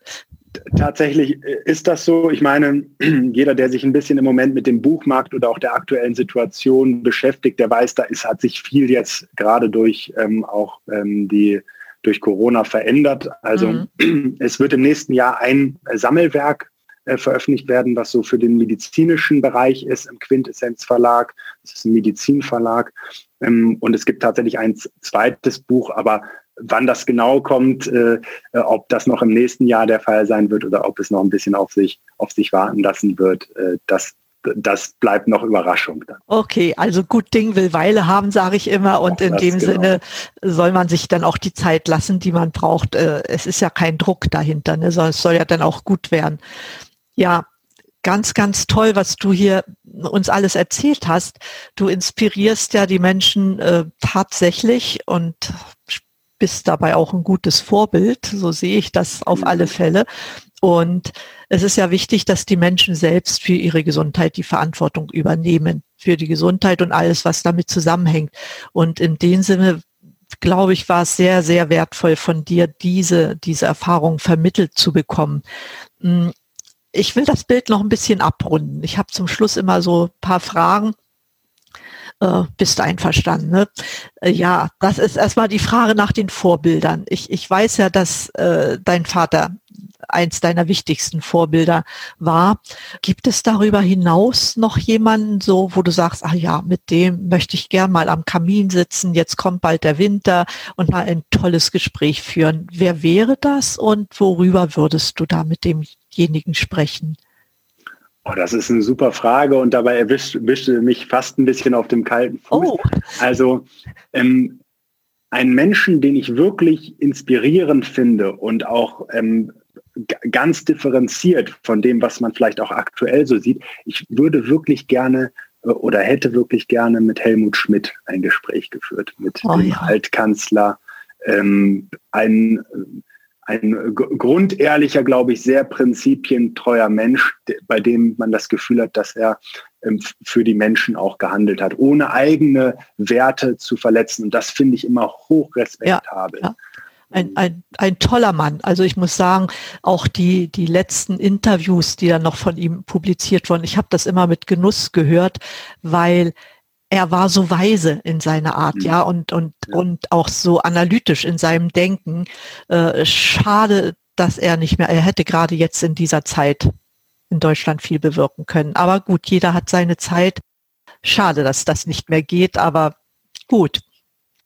Tatsächlich ist das so. Ich meine, jeder, der sich ein bisschen im Moment mit dem Buchmarkt oder auch der aktuellen Situation beschäftigt, der weiß, da ist, hat sich viel jetzt gerade durch ähm, auch ähm, die durch Corona verändert. Also mhm. es wird im nächsten Jahr ein Sammelwerk äh, veröffentlicht werden, was so für den medizinischen Bereich ist im Quintessenz Verlag. Das ist ein Medizinverlag. Ähm, und es gibt tatsächlich ein zweites Buch, aber wann das genau kommt, äh, äh, ob das noch im nächsten Jahr der Fall sein wird oder ob es noch ein bisschen auf sich, auf sich warten lassen wird, äh, das, das bleibt noch Überraschung. Dann. Okay, also gut Ding will Weile haben, sage ich immer. Und auch in dem genau. Sinne soll man sich dann auch die Zeit lassen, die man braucht. Äh, es ist ja kein Druck dahinter, ne, sondern es soll ja dann auch gut werden. Ja, ganz, ganz toll, was du hier uns alles erzählt hast. Du inspirierst ja die Menschen äh, tatsächlich und bist dabei auch ein gutes Vorbild. So sehe ich das auf alle Fälle. Und es ist ja wichtig, dass die Menschen selbst für ihre Gesundheit die Verantwortung übernehmen, für die Gesundheit und alles, was damit zusammenhängt. Und in dem Sinne, glaube ich, war es sehr, sehr wertvoll von dir, diese, diese Erfahrung vermittelt zu bekommen. Hm, ich will das Bild noch ein bisschen abrunden. Ich habe zum Schluss immer so ein paar Fragen äh, bist einverstanden? Ne? Äh, ja, das ist erstmal die Frage nach den Vorbildern. Ich, ich weiß ja, dass äh, dein Vater eins deiner wichtigsten Vorbilder war. Gibt es darüber hinaus noch jemanden so, wo du sagst, ah ja, mit dem möchte ich gern mal am Kamin sitzen, jetzt kommt bald der Winter und mal ein tolles Gespräch führen. Wer wäre das und worüber würdest du da mit demjenigen sprechen? Oh, das ist eine super Frage und dabei erwischt, erwischte mich fast ein bisschen auf dem kalten Fuß. Oh. Also ähm, einen Menschen, den ich wirklich inspirierend finde und auch ähm, ganz differenziert von dem, was man vielleicht auch aktuell so sieht. Ich würde wirklich gerne äh, oder hätte wirklich gerne mit Helmut Schmidt ein Gespräch geführt, mit oh, dem ja. Altkanzler. Ähm, ein ein grundehrlicher, glaube ich, sehr prinzipientreuer Mensch, bei dem man das Gefühl hat, dass er ähm, für die Menschen auch gehandelt hat, ohne eigene Werte zu verletzen. Und das finde ich immer hochrespektabel. Ja, ja. Ein, ein, ein toller Mann. Also ich muss sagen, auch die, die letzten Interviews, die dann noch von ihm publiziert wurden, ich habe das immer mit Genuss gehört, weil er war so weise in seiner Art, ja, und, und, ja. und auch so analytisch in seinem Denken. Äh, schade, dass er nicht mehr, er hätte gerade jetzt in dieser Zeit in Deutschland viel bewirken können. Aber gut, jeder hat seine Zeit. Schade, dass das nicht mehr geht, aber gut.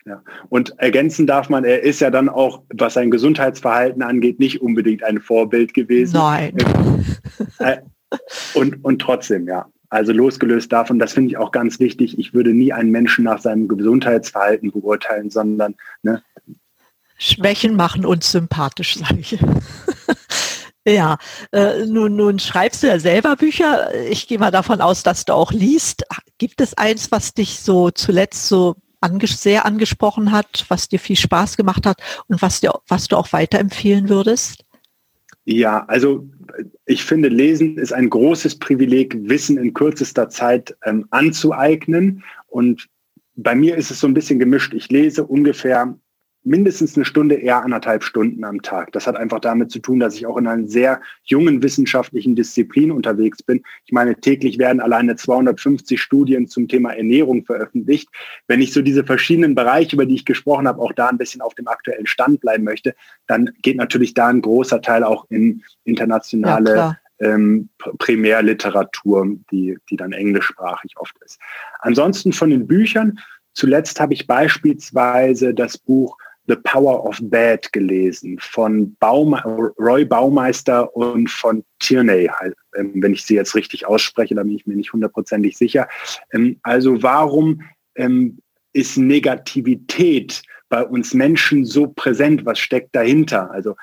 Ja. Und ergänzen darf man, er ist ja dann auch, was sein Gesundheitsverhalten angeht, nicht unbedingt ein Vorbild gewesen. Nein. Äh, und, und trotzdem, ja. Also losgelöst davon, das finde ich auch ganz wichtig, ich würde nie einen Menschen nach seinem Gesundheitsverhalten beurteilen, sondern ne, Schwächen machen uns sympathisch, sage ich. ja, äh, nun, nun schreibst du ja selber Bücher. Ich gehe mal davon aus, dass du auch liest. Gibt es eins, was dich so zuletzt so anges sehr angesprochen hat, was dir viel Spaß gemacht hat und was, dir, was du auch weiterempfehlen würdest? Ja, also ich finde, Lesen ist ein großes Privileg, Wissen in kürzester Zeit ähm, anzueignen. Und bei mir ist es so ein bisschen gemischt. Ich lese ungefähr mindestens eine Stunde, eher anderthalb Stunden am Tag. Das hat einfach damit zu tun, dass ich auch in einer sehr jungen wissenschaftlichen Disziplin unterwegs bin. Ich meine, täglich werden alleine 250 Studien zum Thema Ernährung veröffentlicht. Wenn ich so diese verschiedenen Bereiche, über die ich gesprochen habe, auch da ein bisschen auf dem aktuellen Stand bleiben möchte, dann geht natürlich da ein großer Teil auch in internationale ja, ähm, Primärliteratur, die, die dann englischsprachig oft ist. Ansonsten von den Büchern, zuletzt habe ich beispielsweise das Buch The Power of Bad gelesen von Baum, Roy Baumeister und von Tierney, ähm, wenn ich sie jetzt richtig ausspreche, da bin ich mir nicht hundertprozentig sicher. Ähm, also warum ähm, ist Negativität bei uns Menschen so präsent? Was steckt dahinter? Also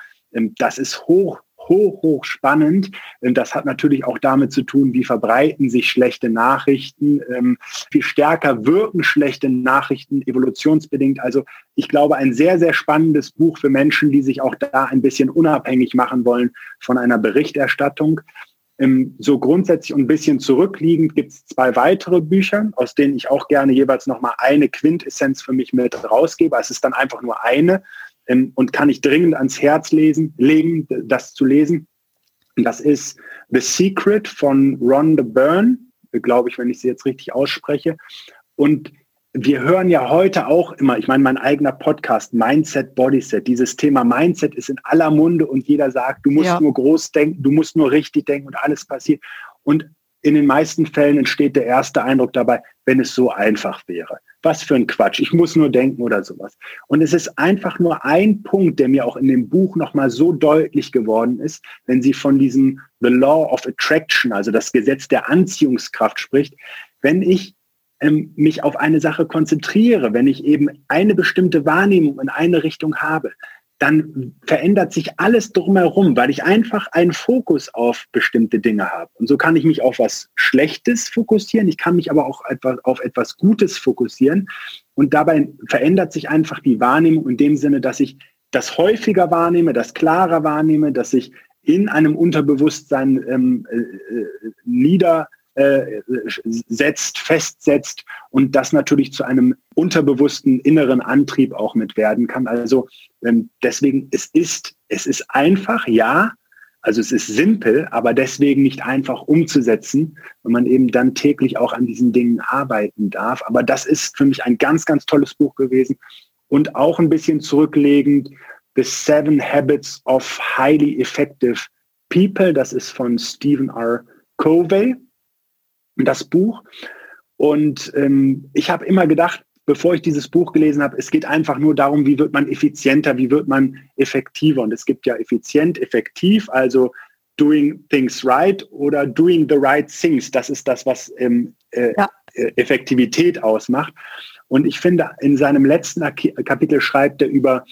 das ist hoch hoch, hoch spannend. Das hat natürlich auch damit zu tun, wie verbreiten sich schlechte Nachrichten, ähm, wie stärker wirken schlechte Nachrichten evolutionsbedingt. Also ich glaube, ein sehr, sehr spannendes Buch für Menschen, die sich auch da ein bisschen unabhängig machen wollen von einer Berichterstattung. Ähm, so grundsätzlich ein bisschen zurückliegend gibt es zwei weitere Bücher, aus denen ich auch gerne jeweils nochmal eine Quintessenz für mich mit rausgebe. Es ist dann einfach nur eine, ähm, und kann ich dringend ans Herz lesen, legen, das zu lesen. Das ist The Secret von Rhonda Byrne, glaube ich, wenn ich sie jetzt richtig ausspreche. Und wir hören ja heute auch immer, ich meine, mein eigener Podcast, Mindset, Bodyset, dieses Thema Mindset ist in aller Munde und jeder sagt, du musst ja. nur groß denken, du musst nur richtig denken und alles passiert. Und in den meisten Fällen entsteht der erste Eindruck dabei, wenn es so einfach wäre. Was für ein Quatsch. Ich muss nur denken oder sowas. Und es ist einfach nur ein Punkt, der mir auch in dem Buch nochmal so deutlich geworden ist, wenn sie von diesem The Law of Attraction, also das Gesetz der Anziehungskraft spricht. Wenn ich ähm, mich auf eine Sache konzentriere, wenn ich eben eine bestimmte Wahrnehmung in eine Richtung habe, dann verändert sich alles drumherum, weil ich einfach einen Fokus auf bestimmte Dinge habe. Und so kann ich mich auf was Schlechtes fokussieren, ich kann mich aber auch auf etwas Gutes fokussieren. Und dabei verändert sich einfach die Wahrnehmung in dem Sinne, dass ich das häufiger wahrnehme, das klarer wahrnehme, dass ich in einem Unterbewusstsein ähm, äh, äh nieder äh, setzt, festsetzt und das natürlich zu einem unterbewussten inneren Antrieb auch mit werden kann. Also ähm, deswegen, es ist, es ist einfach, ja, also es ist simpel, aber deswegen nicht einfach umzusetzen, wenn man eben dann täglich auch an diesen Dingen arbeiten darf. Aber das ist für mich ein ganz, ganz tolles Buch gewesen und auch ein bisschen zurücklegend The Seven Habits of Highly Effective People. Das ist von Stephen R. Covey das Buch. Und ähm, ich habe immer gedacht, bevor ich dieses Buch gelesen habe, es geht einfach nur darum, wie wird man effizienter, wie wird man effektiver. Und es gibt ja effizient, effektiv, also doing things right oder doing the right things. Das ist das, was ähm, äh, ja. Äh, Effektivität ausmacht. Und ich finde, in seinem letzten Kapitel schreibt er über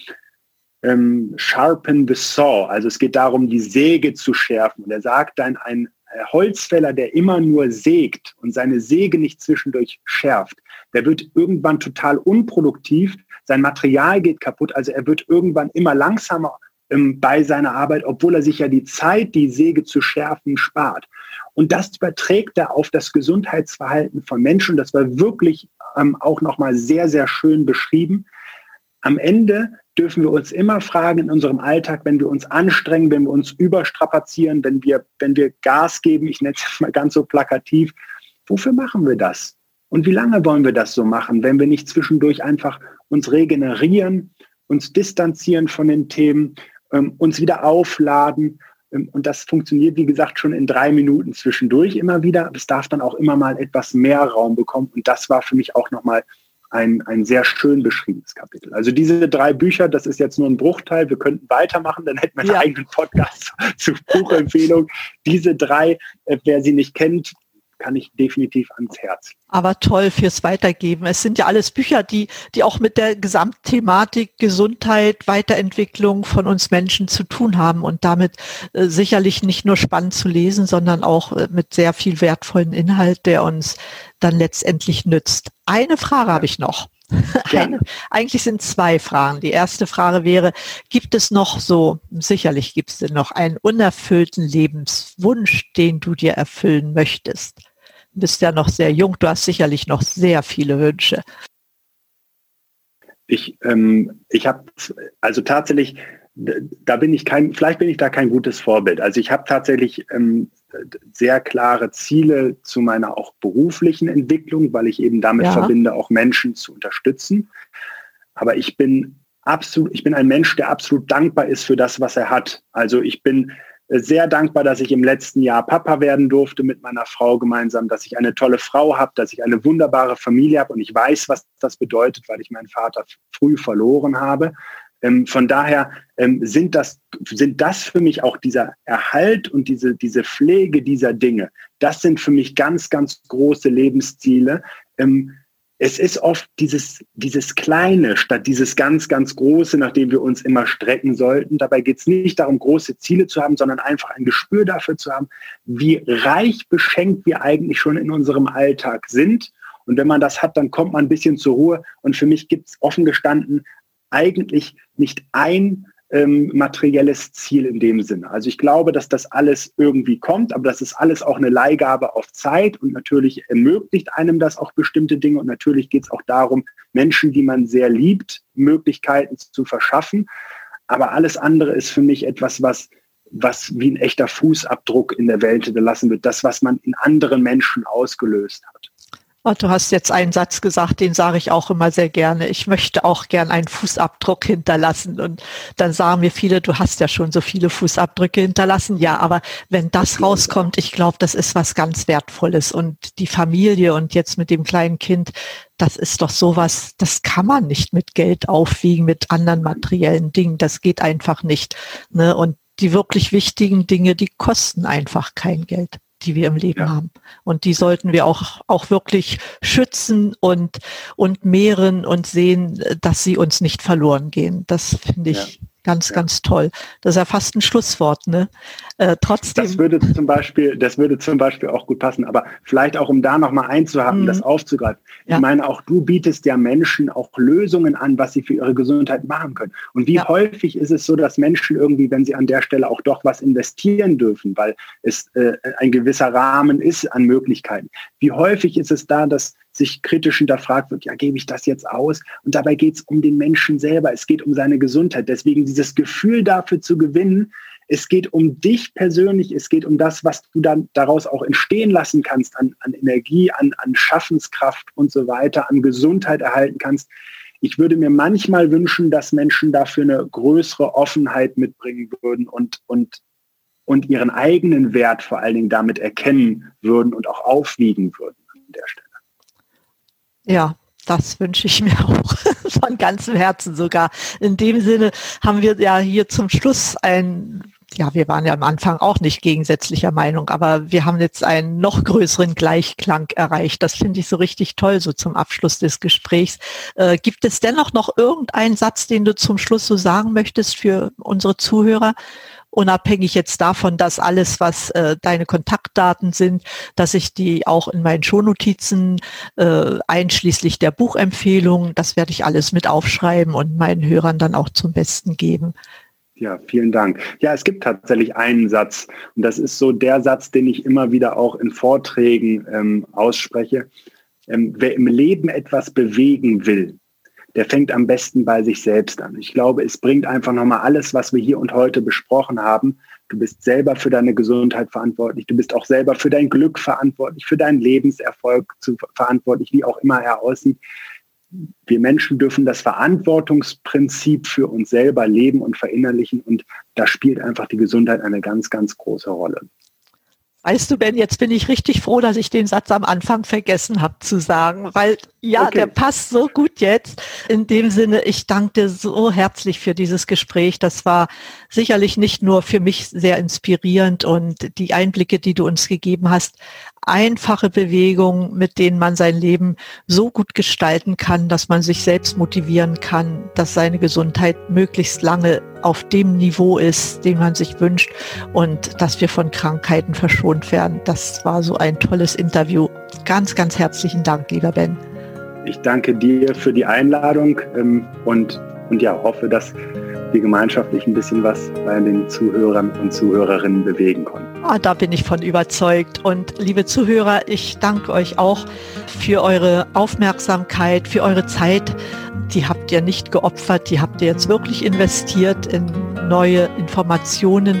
ähm, Sharpen the Saw. Also es geht darum, die Säge zu schärfen. Und er sagt dann, ein Holzfäller, der immer nur sägt und seine Säge nicht zwischendurch schärft, der wird irgendwann total unproduktiv, sein Material geht kaputt, also er wird irgendwann immer langsamer ähm, bei seiner Arbeit, obwohl er sich ja die Zeit, die Säge zu schärfen, spart. Und das überträgt er auf das Gesundheitsverhalten von Menschen. Das war wirklich ähm, auch nochmal sehr, sehr schön beschrieben. Am Ende dürfen wir uns immer fragen in unserem Alltag, wenn wir uns anstrengen, wenn wir uns überstrapazieren, wenn wir, wenn wir Gas geben, ich nenne es mal ganz so plakativ, wofür machen wir das? Und wie lange wollen wir das so machen, wenn wir nicht zwischendurch einfach uns regenerieren, uns distanzieren von den Themen, ähm, uns wieder aufladen? Ähm, und das funktioniert, wie gesagt, schon in drei Minuten zwischendurch immer wieder. Es darf dann auch immer mal etwas mehr Raum bekommen. Und das war für mich auch nochmal ein, ein sehr schön beschriebenes Kapitel. Also diese drei Bücher, das ist jetzt nur ein Bruchteil. Wir könnten weitermachen, dann hätten wir einen ja. eigenen Podcast zu, zu Buchempfehlung. Diese drei, äh, wer sie nicht kennt, kann ich definitiv ans Herz. Aber toll fürs Weitergeben. Es sind ja alles Bücher, die, die auch mit der Gesamtthematik Gesundheit, Weiterentwicklung von uns Menschen zu tun haben und damit äh, sicherlich nicht nur spannend zu lesen, sondern auch äh, mit sehr viel wertvollen Inhalt, der uns dann letztendlich nützt. Eine Frage habe ich noch. Eine, eigentlich sind zwei Fragen. Die erste Frage wäre, gibt es noch so, sicherlich gibt es noch einen unerfüllten Lebenswunsch, den du dir erfüllen möchtest? Du bist ja noch sehr jung, du hast sicherlich noch sehr viele Wünsche. Ich, ähm, ich habe also tatsächlich, da bin ich kein, vielleicht bin ich da kein gutes Vorbild. Also ich habe tatsächlich ähm, sehr klare Ziele zu meiner auch beruflichen Entwicklung, weil ich eben damit ja. verbinde, auch Menschen zu unterstützen. Aber ich bin absolut, ich bin ein Mensch, der absolut dankbar ist für das, was er hat. Also ich bin sehr dankbar, dass ich im letzten Jahr Papa werden durfte mit meiner Frau gemeinsam, dass ich eine tolle Frau habe, dass ich eine wunderbare Familie habe und ich weiß, was das bedeutet, weil ich meinen Vater früh verloren habe. Ähm, von daher ähm, sind, das, sind das für mich auch dieser Erhalt und diese, diese Pflege dieser Dinge. Das sind für mich ganz, ganz große Lebensziele. Ähm, es ist oft dieses, dieses Kleine statt dieses ganz, ganz Große, nach dem wir uns immer strecken sollten. Dabei geht es nicht darum, große Ziele zu haben, sondern einfach ein Gespür dafür zu haben, wie reich beschenkt wir eigentlich schon in unserem Alltag sind. Und wenn man das hat, dann kommt man ein bisschen zur Ruhe. Und für mich gibt es offen gestanden eigentlich nicht ein ähm, materielles Ziel in dem Sinne. Also ich glaube, dass das alles irgendwie kommt, aber das ist alles auch eine Leihgabe auf Zeit und natürlich ermöglicht einem das auch bestimmte Dinge und natürlich geht es auch darum, Menschen, die man sehr liebt, Möglichkeiten zu verschaffen. Aber alles andere ist für mich etwas, was was wie ein echter Fußabdruck in der Welt hinterlassen wird, das, was man in anderen Menschen ausgelöst hat. Oh, du hast jetzt einen Satz gesagt, den sage ich auch immer sehr gerne. Ich möchte auch gern einen Fußabdruck hinterlassen. Und dann sagen mir viele, du hast ja schon so viele Fußabdrücke hinterlassen. Ja, aber wenn das rauskommt, ich glaube, das ist was ganz Wertvolles. Und die Familie und jetzt mit dem kleinen Kind, das ist doch sowas, das kann man nicht mit Geld aufwiegen, mit anderen materiellen Dingen. Das geht einfach nicht. Ne? Und die wirklich wichtigen Dinge, die kosten einfach kein Geld die wir im Leben ja. haben. Und die sollten wir auch, auch wirklich schützen und, und mehren und sehen, dass sie uns nicht verloren gehen. Das finde ich, ja. Ganz, ja. ganz toll. Das ist ja fast ein Schlusswort, ne? Äh, trotzdem. Das würde zum Beispiel, das würde zum Beispiel auch gut passen. Aber vielleicht auch, um da nochmal einzuhaken, mhm. das aufzugreifen. Ja. Ich meine, auch du bietest ja Menschen auch Lösungen an, was sie für ihre Gesundheit machen können. Und wie ja. häufig ist es so, dass Menschen irgendwie, wenn sie an der Stelle auch doch was investieren dürfen, weil es äh, ein gewisser Rahmen ist an Möglichkeiten. Wie häufig ist es da, dass sich kritisch hinterfragt wird, ja, gebe ich das jetzt aus? Und dabei geht es um den Menschen selber, es geht um seine Gesundheit. Deswegen dieses Gefühl dafür zu gewinnen, es geht um dich persönlich, es geht um das, was du dann daraus auch entstehen lassen kannst an, an Energie, an, an Schaffenskraft und so weiter, an Gesundheit erhalten kannst. Ich würde mir manchmal wünschen, dass Menschen dafür eine größere Offenheit mitbringen würden und, und, und ihren eigenen Wert vor allen Dingen damit erkennen würden und auch aufwiegen würden an der Stelle. Ja, das wünsche ich mir auch von ganzem Herzen sogar. In dem Sinne haben wir ja hier zum Schluss ein, ja, wir waren ja am Anfang auch nicht gegensätzlicher Meinung, aber wir haben jetzt einen noch größeren Gleichklang erreicht. Das finde ich so richtig toll, so zum Abschluss des Gesprächs. Äh, gibt es dennoch noch irgendeinen Satz, den du zum Schluss so sagen möchtest für unsere Zuhörer? Unabhängig jetzt davon, dass alles, was äh, deine Kontaktdaten sind, dass ich die auch in meinen Shownotizen äh, einschließlich der Buchempfehlung, das werde ich alles mit aufschreiben und meinen Hörern dann auch zum Besten geben. Ja, vielen Dank. Ja, es gibt tatsächlich einen Satz und das ist so der Satz, den ich immer wieder auch in Vorträgen ähm, ausspreche. Ähm, wer im Leben etwas bewegen will, der fängt am besten bei sich selbst an. Ich glaube, es bringt einfach nochmal alles, was wir hier und heute besprochen haben. Du bist selber für deine Gesundheit verantwortlich. Du bist auch selber für dein Glück verantwortlich, für deinen Lebenserfolg zu, verantwortlich, wie auch immer er aussieht. Wir Menschen dürfen das Verantwortungsprinzip für uns selber leben und verinnerlichen. Und da spielt einfach die Gesundheit eine ganz, ganz große Rolle. Weißt du, Ben, jetzt bin ich richtig froh, dass ich den Satz am Anfang vergessen habe zu sagen, weil ja, okay. der passt so gut jetzt. In dem Sinne, ich danke dir so herzlich für dieses Gespräch. Das war sicherlich nicht nur für mich sehr inspirierend und die Einblicke, die du uns gegeben hast, einfache Bewegungen, mit denen man sein Leben so gut gestalten kann, dass man sich selbst motivieren kann, dass seine Gesundheit möglichst lange auf dem Niveau ist, den man sich wünscht und dass wir von Krankheiten verschont werden. Das war so ein tolles Interview. Ganz, ganz herzlichen Dank, lieber Ben. Ich danke dir für die Einladung ähm, und, und ja, hoffe, dass wir gemeinschaftlich ein bisschen was bei den Zuhörern und Zuhörerinnen bewegen konnten. Ah, da bin ich von überzeugt. Und liebe Zuhörer, ich danke euch auch für eure Aufmerksamkeit, für eure Zeit. Die habt ihr nicht geopfert, die habt ihr jetzt wirklich investiert in neue Informationen.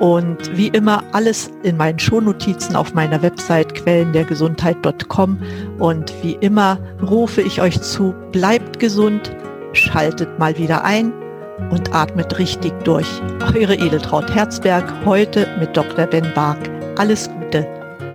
Und wie immer alles in meinen Shownotizen auf meiner Website quellendergesundheit.com. Und wie immer rufe ich euch zu, bleibt gesund, schaltet mal wieder ein und atmet richtig durch. Eure Edeltraut Herzberg, heute mit Dr. Ben Bark. Alles Gute.